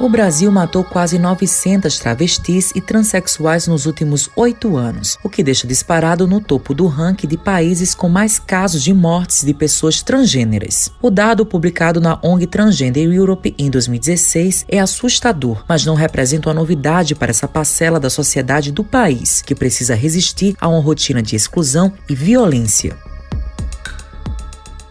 O Brasil matou quase 900 travestis e transexuais nos últimos oito anos, o que deixa disparado no topo do ranking de países com mais casos de mortes de pessoas transgêneras. O dado publicado na ONG Transgender Europe em 2016 é assustador, mas não representa uma novidade para essa parcela da sociedade do país, que precisa resistir a uma rotina de exclusão e violência.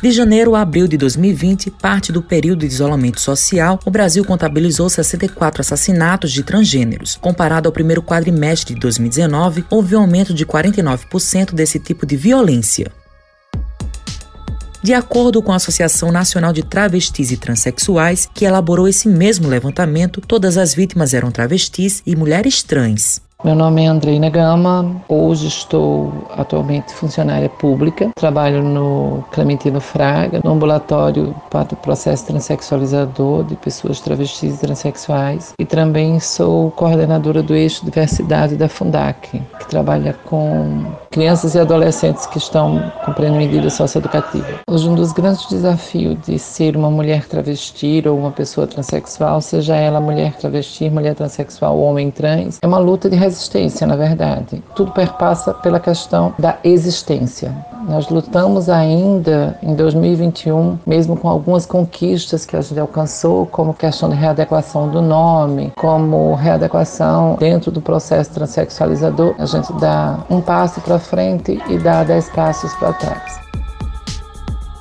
De janeiro a abril de 2020, parte do período de isolamento social, o Brasil contabilizou 64 assassinatos de transgêneros. Comparado ao primeiro quadrimestre de 2019, houve um aumento de 49% desse tipo de violência. De acordo com a Associação Nacional de Travestis e Transsexuais, que elaborou esse mesmo levantamento, todas as vítimas eram travestis e mulheres trans. Meu nome é Andreina Gama, hoje estou atualmente funcionária pública, trabalho no Clementino Fraga, no ambulatório para o processo transexualizador de pessoas travestis e transexuais. E também sou coordenadora do eixo diversidade da Fundac, que trabalha com crianças e adolescentes que estão cumprindo medida socioeducativa. Hoje um dos grandes desafios de ser uma mulher travesti ou uma pessoa transexual, seja ela mulher travesti, mulher transexual ou homem trans, é uma luta de resistência, na verdade. Tudo perpassa pela questão da existência. Nós lutamos ainda em 2021, mesmo com algumas conquistas que a gente alcançou, como questão de readequação do nome, como readequação dentro do processo transexualizador, a gente dá um passo para frente e dá dez passos para trás.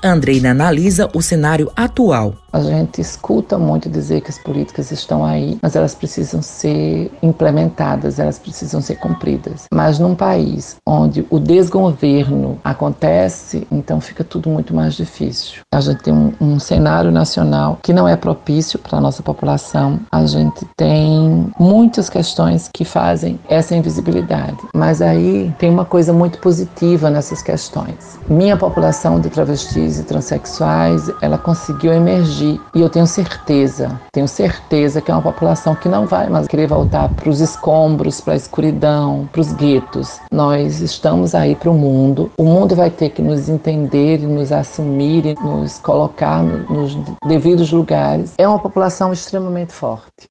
Andreina analisa o cenário atual a gente escuta muito dizer que as políticas estão aí, mas elas precisam ser implementadas, elas precisam ser cumpridas. Mas num país onde o desgoverno acontece, então fica tudo muito mais difícil. A gente tem um, um cenário nacional que não é propício para a nossa população. A gente tem muitas questões que fazem essa invisibilidade. Mas aí tem uma coisa muito positiva nessas questões. Minha população de travestis e transexuais, ela conseguiu emergir e eu tenho certeza, tenho certeza que é uma população que não vai mais querer voltar para os escombros, para a escuridão, para os guetos. Nós estamos aí para o mundo. O mundo vai ter que nos entender, nos assumir nos colocar nos devidos lugares. É uma população extremamente forte.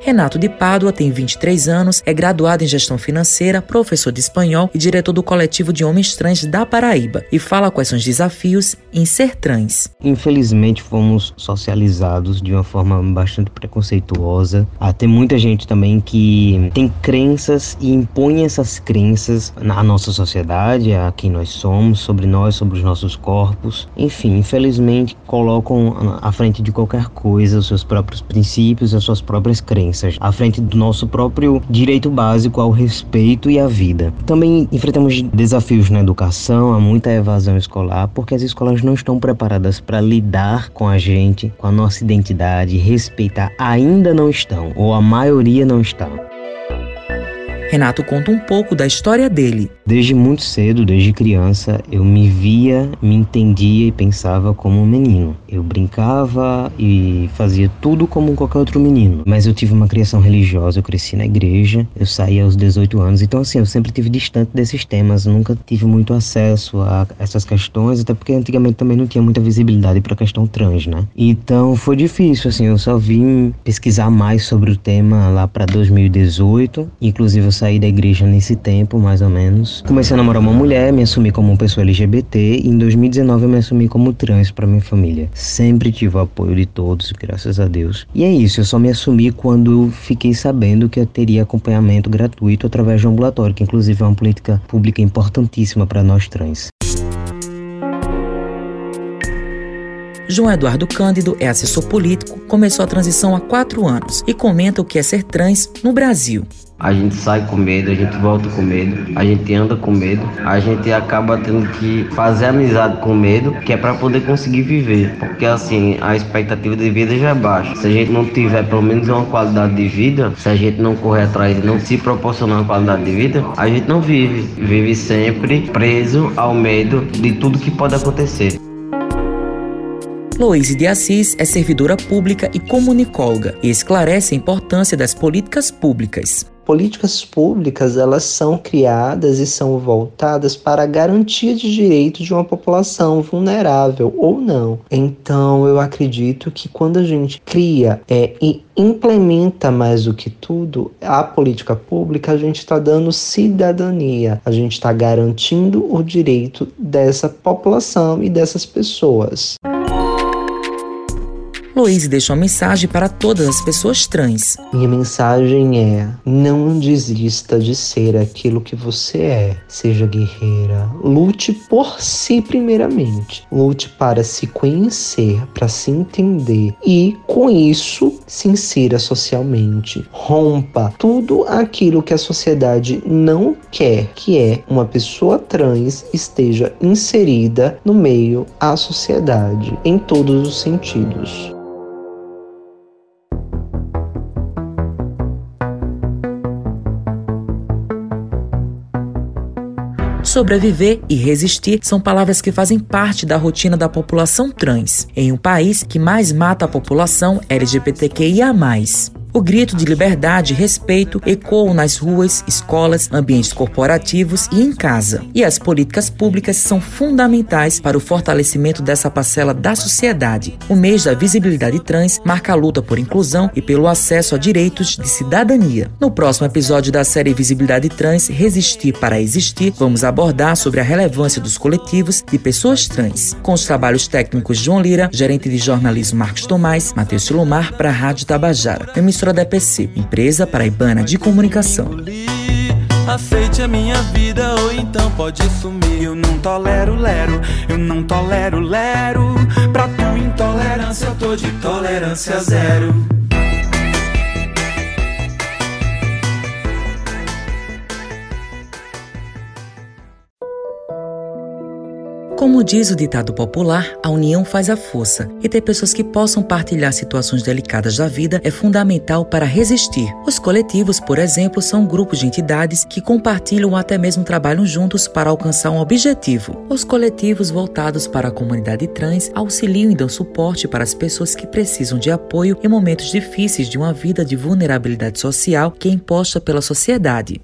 Renato de Pádua tem 23 anos, é graduado em gestão financeira, professor de espanhol e diretor do coletivo de homens trans da Paraíba e fala quais são os desafios em ser trans. Infelizmente fomos socializados de uma forma bastante preconceituosa. Ah, tem muita gente também que tem crenças e impõe essas crenças na nossa sociedade, a quem nós somos, sobre nós, sobre os nossos corpos. Enfim, infelizmente colocam à frente de qualquer coisa os seus próprios princípios, as suas próprias crenças à frente do nosso próprio direito básico ao respeito e à vida. Também enfrentamos desafios na educação, há muita evasão escolar, porque as escolas não estão preparadas para lidar com a gente, com a nossa identidade, respeitar, ainda não estão, ou a maioria não está. Renato conta um pouco da história dele. Desde muito cedo, desde criança, eu me via, me entendia e pensava como um menino. Eu brincava e fazia tudo como qualquer outro menino. Mas eu tive uma criação religiosa, eu cresci na igreja, eu saí aos 18 anos. Então, assim, eu sempre tive distante desses temas, nunca tive muito acesso a essas questões, até porque antigamente também não tinha muita visibilidade para a questão trans, né? Então, foi difícil, assim, eu só vim pesquisar mais sobre o tema lá para 2018. Inclusive, eu saí da igreja nesse tempo, mais ou menos. Comecei a namorar uma mulher, me assumi como uma pessoa LGBT e em 2019 eu me assumi como trans para minha família. Sempre tive o apoio de todos, graças a Deus. E é isso, eu só me assumi quando fiquei sabendo que eu teria acompanhamento gratuito através do ambulatório, que inclusive é uma política pública importantíssima para nós trans. João Eduardo Cândido é assessor político, começou a transição há quatro anos e comenta o que é ser trans no Brasil. A gente sai com medo, a gente volta com medo, a gente anda com medo, a gente acaba tendo que fazer amizade com medo, que é para poder conseguir viver. Porque assim, a expectativa de vida já é baixa. Se a gente não tiver pelo menos uma qualidade de vida, se a gente não correr atrás e não se proporcionar uma qualidade de vida, a gente não vive. Vive sempre preso ao medo de tudo que pode acontecer. Loise de Assis é servidora pública e comunicóloga e esclarece a importância das políticas públicas. políticas públicas elas são criadas e são voltadas para a garantia de direitos de uma população vulnerável ou não. Então eu acredito que quando a gente cria é, e implementa mais do que tudo a política pública, a gente está dando cidadania, a gente está garantindo o direito dessa população e dessas pessoas. Luiz deixa uma mensagem para todas as pessoas trans. Minha mensagem é: não desista de ser aquilo que você é. Seja guerreira. Lute por si, primeiramente. Lute para se conhecer, para se entender e, com isso, se insira socialmente. Rompa tudo aquilo que a sociedade não quer, que é uma pessoa trans esteja inserida no meio à sociedade, em todos os sentidos. Sobreviver e resistir são palavras que fazem parte da rotina da população trans, em um país que mais mata a população LGBTQIA. O grito de liberdade e respeito ecoa nas ruas, escolas, ambientes corporativos e em casa. E as políticas públicas são fundamentais para o fortalecimento dessa parcela da sociedade. O mês da visibilidade trans marca a luta por inclusão e pelo acesso a direitos de cidadania. No próximo episódio da série Visibilidade Trans Resistir para Existir, vamos abordar sobre a relevância dos coletivos de pessoas trans. Com os trabalhos técnicos João Lira, gerente de jornalismo Marcos Tomás, Matheus Silomar para a Rádio Tabajara emissora da EPC, Empresa Paraibana de Comunicação. Aceite a minha vida ou então pode sumir. Eu não tolero lero, eu não tolero lero. Pra tua intolerância eu tô de tolerância zero. Como diz o ditado popular, a união faz a força, e ter pessoas que possam partilhar situações delicadas da vida é fundamental para resistir. Os coletivos, por exemplo, são grupos de entidades que compartilham ou até mesmo trabalham juntos para alcançar um objetivo. Os coletivos voltados para a comunidade trans auxiliam e dão suporte para as pessoas que precisam de apoio em momentos difíceis de uma vida de vulnerabilidade social que é imposta pela sociedade.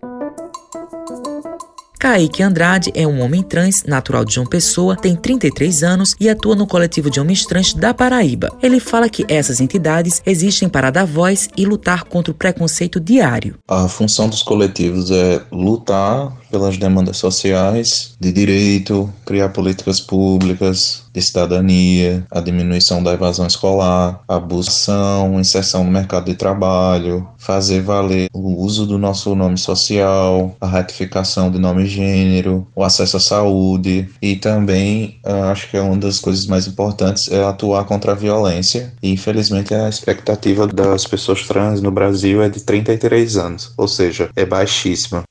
Kaique Andrade é um homem trans, natural de João Pessoa, tem 33 anos e atua no coletivo de homens trans da Paraíba. Ele fala que essas entidades existem para dar voz e lutar contra o preconceito diário. A função dos coletivos é lutar pelas demandas sociais, de direito, criar políticas públicas, de cidadania, a diminuição da evasão escolar, a abusação, inserção no mercado de trabalho, fazer valer o uso do nosso nome social, a retificação de nome e gênero, o acesso à saúde e também ah, acho que é uma das coisas mais importantes é atuar contra a violência. E infelizmente a expectativa das pessoas trans no Brasil é de 33 anos, ou seja, é baixíssima.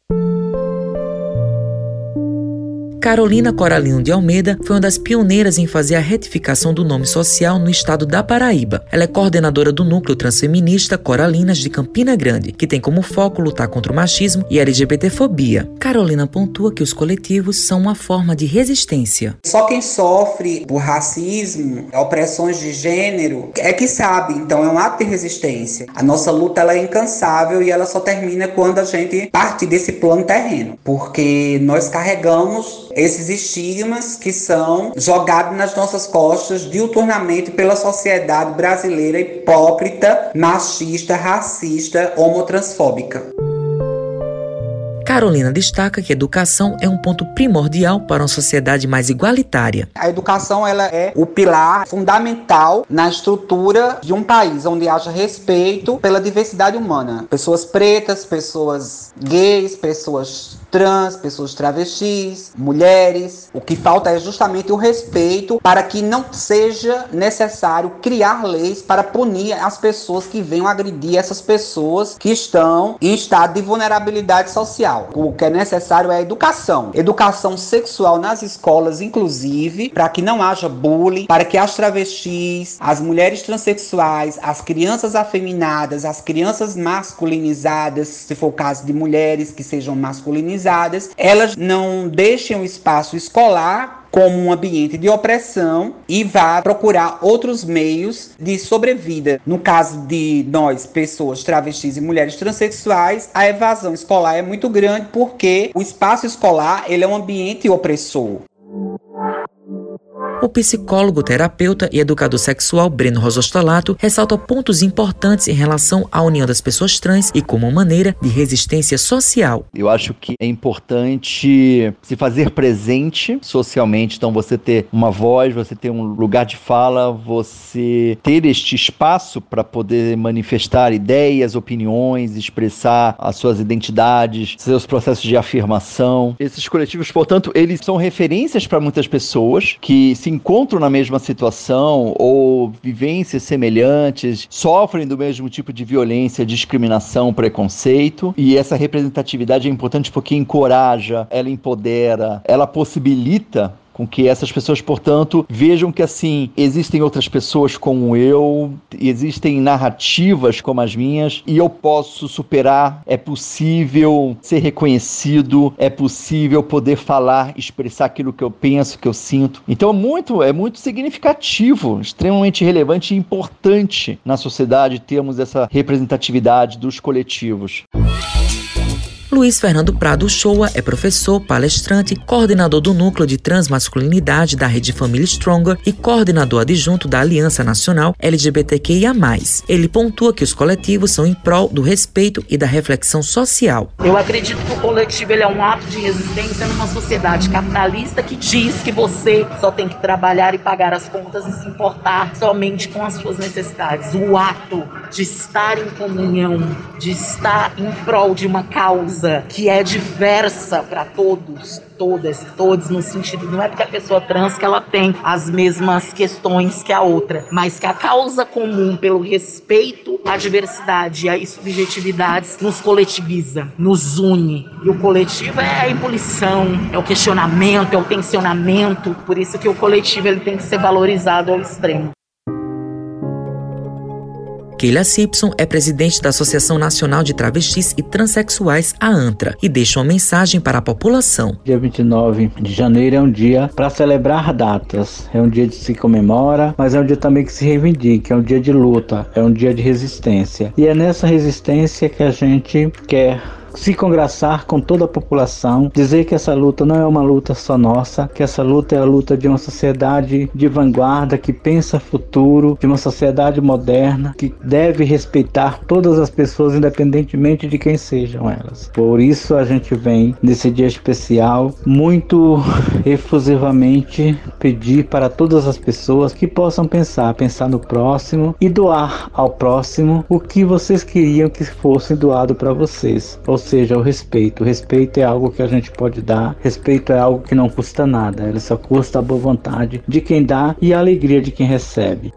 Carolina Coralino de Almeida foi uma das pioneiras em fazer a retificação do nome social no estado da Paraíba. Ela é coordenadora do Núcleo Transfeminista Coralinas de Campina Grande, que tem como foco lutar contra o machismo e LGBTfobia. Carolina pontua que os coletivos são uma forma de resistência. Só quem sofre por racismo, opressões de gênero, é que sabe, então é um ato de resistência. A nossa luta ela é incansável e ela só termina quando a gente parte desse plano terreno, porque nós carregamos esses estigmas que são jogados nas nossas costas diuturnamente pela sociedade brasileira hipócrita, machista, racista, homotransfóbica. Carolina destaca que a educação é um ponto primordial para uma sociedade mais igualitária. A educação ela é o pilar fundamental na estrutura de um país onde haja respeito pela diversidade humana. Pessoas pretas, pessoas gays, pessoas trans, pessoas travestis, mulheres. O que falta é justamente o respeito para que não seja necessário criar leis para punir as pessoas que venham agredir essas pessoas que estão em estado de vulnerabilidade social. O que é necessário é a educação. Educação sexual nas escolas, inclusive, para que não haja bullying, para que as travestis, as mulheres transexuais, as crianças afeminadas, as crianças masculinizadas, se for o caso de mulheres que sejam masculinizadas, elas não deixem o espaço escolar como um ambiente de opressão e vá procurar outros meios de sobrevida. No caso de nós, pessoas travestis e mulheres transexuais, a evasão escolar é muito grande porque o espaço escolar ele é um ambiente opressor. O psicólogo, terapeuta e educador sexual Breno Rosostolato ressalta pontos importantes em relação à união das pessoas trans e como maneira de resistência social. Eu acho que é importante se fazer presente socialmente, então você ter uma voz, você ter um lugar de fala, você ter este espaço para poder manifestar ideias, opiniões, expressar as suas identidades, seus processos de afirmação. Esses coletivos, portanto, eles são referências para muitas pessoas que se encontram na mesma situação ou vivências semelhantes, sofrem do mesmo tipo de violência, discriminação, preconceito. E essa representatividade é importante porque encoraja, ela empodera, ela possibilita com que essas pessoas, portanto, vejam que assim existem outras pessoas como eu, existem narrativas como as minhas e eu posso superar, é possível ser reconhecido, é possível poder falar, expressar aquilo que eu penso, que eu sinto. Então é muito, é muito significativo, extremamente relevante e importante na sociedade termos essa representatividade dos coletivos. Luiz Fernando Prado Shoa é professor, palestrante, coordenador do Núcleo de Transmasculinidade da Rede Família Stronger e coordenador adjunto da Aliança Nacional LGBTQIA+. Ele pontua que os coletivos são em prol do respeito e da reflexão social. Eu acredito que o coletivo é um ato de resistência numa sociedade capitalista que diz que você só tem que trabalhar e pagar as contas e se importar somente com as suas necessidades. O ato de estar em comunhão, de estar em prol de uma causa causa que é diversa para todos, todas, todos, no sentido, não é porque a pessoa trans que ela tem as mesmas questões que a outra, mas que a causa comum pelo respeito à diversidade e às subjetividades nos coletiviza, nos une. E o coletivo é a ebulição, é o questionamento, é o tensionamento, por isso que o coletivo ele tem que ser valorizado ao extremo. Keila Simpson é presidente da Associação Nacional de Travestis e Transsexuais, a ANTRA, e deixa uma mensagem para a população. Dia 29 de janeiro é um dia para celebrar datas, é um dia de se comemora, mas é um dia também que se reivindica, é um dia de luta, é um dia de resistência. E é nessa resistência que a gente quer se congraçar com toda a população, dizer que essa luta não é uma luta só nossa, que essa luta é a luta de uma sociedade de vanguarda que pensa futuro, de uma sociedade moderna que deve respeitar todas as pessoas, independentemente de quem sejam elas. Por isso a gente vem nesse dia especial muito efusivamente pedir para todas as pessoas que possam pensar, pensar no próximo e doar ao próximo o que vocês queriam que fosse doado para vocês. Ou seja, o respeito. O respeito é algo que a gente pode dar, respeito é algo que não custa nada, ele só custa a boa vontade de quem dá e a alegria de quem recebe.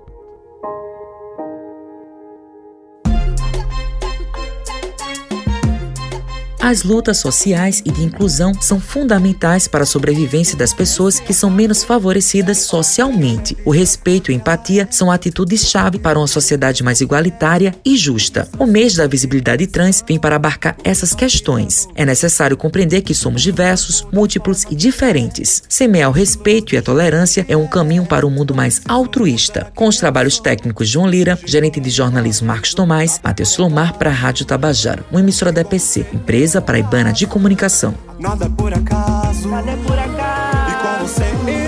As lutas sociais e de inclusão são fundamentais para a sobrevivência das pessoas que são menos favorecidas socialmente. O respeito e empatia são atitudes-chave para uma sociedade mais igualitária e justa. O mês da visibilidade trans vem para abarcar essas questões. É necessário compreender que somos diversos, múltiplos e diferentes. Semear o respeito e a tolerância é um caminho para um mundo mais altruísta. Com os trabalhos técnicos João Lira, gerente de jornalismo Marcos Tomás, Matheus Lomar para a Rádio Tabajara, uma emissora da EPC, empresa Empresa Paraibana de Comunicação. Nada é por acaso. Nada é por acaso.